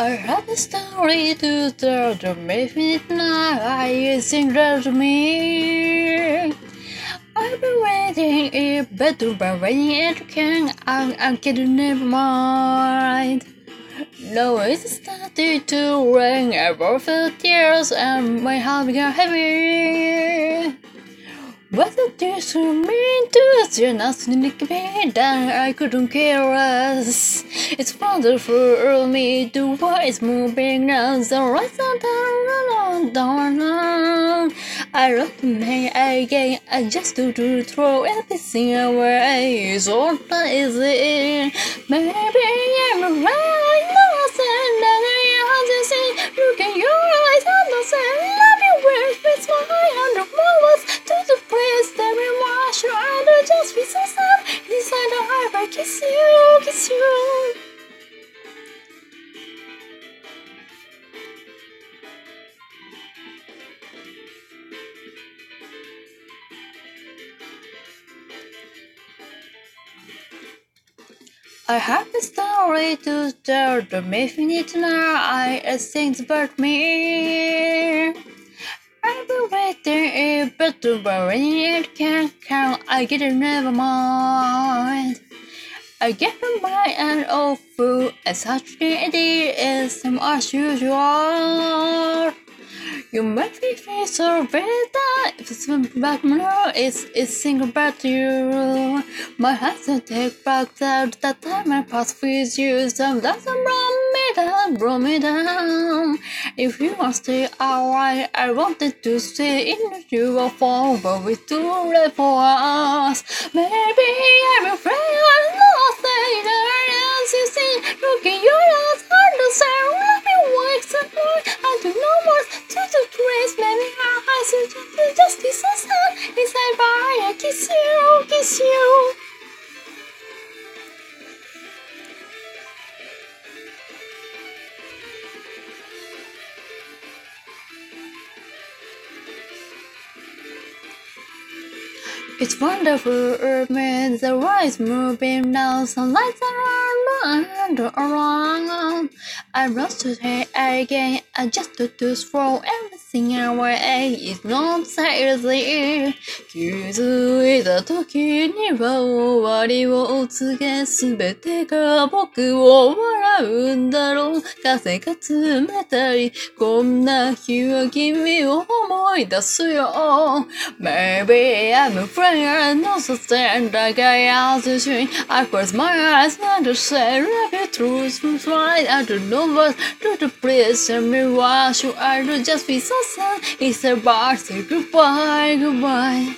I have a story to tell to make me night sing to me. I've been waiting it better but when it can I, I can never mind. Now it's started to rain I both feel tears and my heart became heavy. What the tears mean to you're not sneak me down I couldn't care less It's wonderful me the world is moving now The I love me again. I just do to throw everything away. All that easy Maybe I'm right I have a story to tell the maybe tonight I think about me. I've been waiting but to when it can't count I get it never mind I get a mind and such it is some as usual. You make me feel so better if it's back now it's it's single about you. My heart to take back that that time I passed with you. Some doesn't run me down brought me down if you want to stay alright I wanted to stay in you fall but we too late for us maybe kiss you It's wonderful, man. The rise moving now, sunlight around and around. I rush to say again, I just to, to throw everything away. It's not seriously. 気づいた時には終わりを告げ、すべてが僕を笑うんだろう。風が冷たい、こんな日は君を思い出すよ。Maybe I'm afraid I know so stand like I asked to swing. I close my eyes not to say love you through some right. I don't know what to do. Please tell me why should I do just be so sad? It's about say goodbye, goodbye.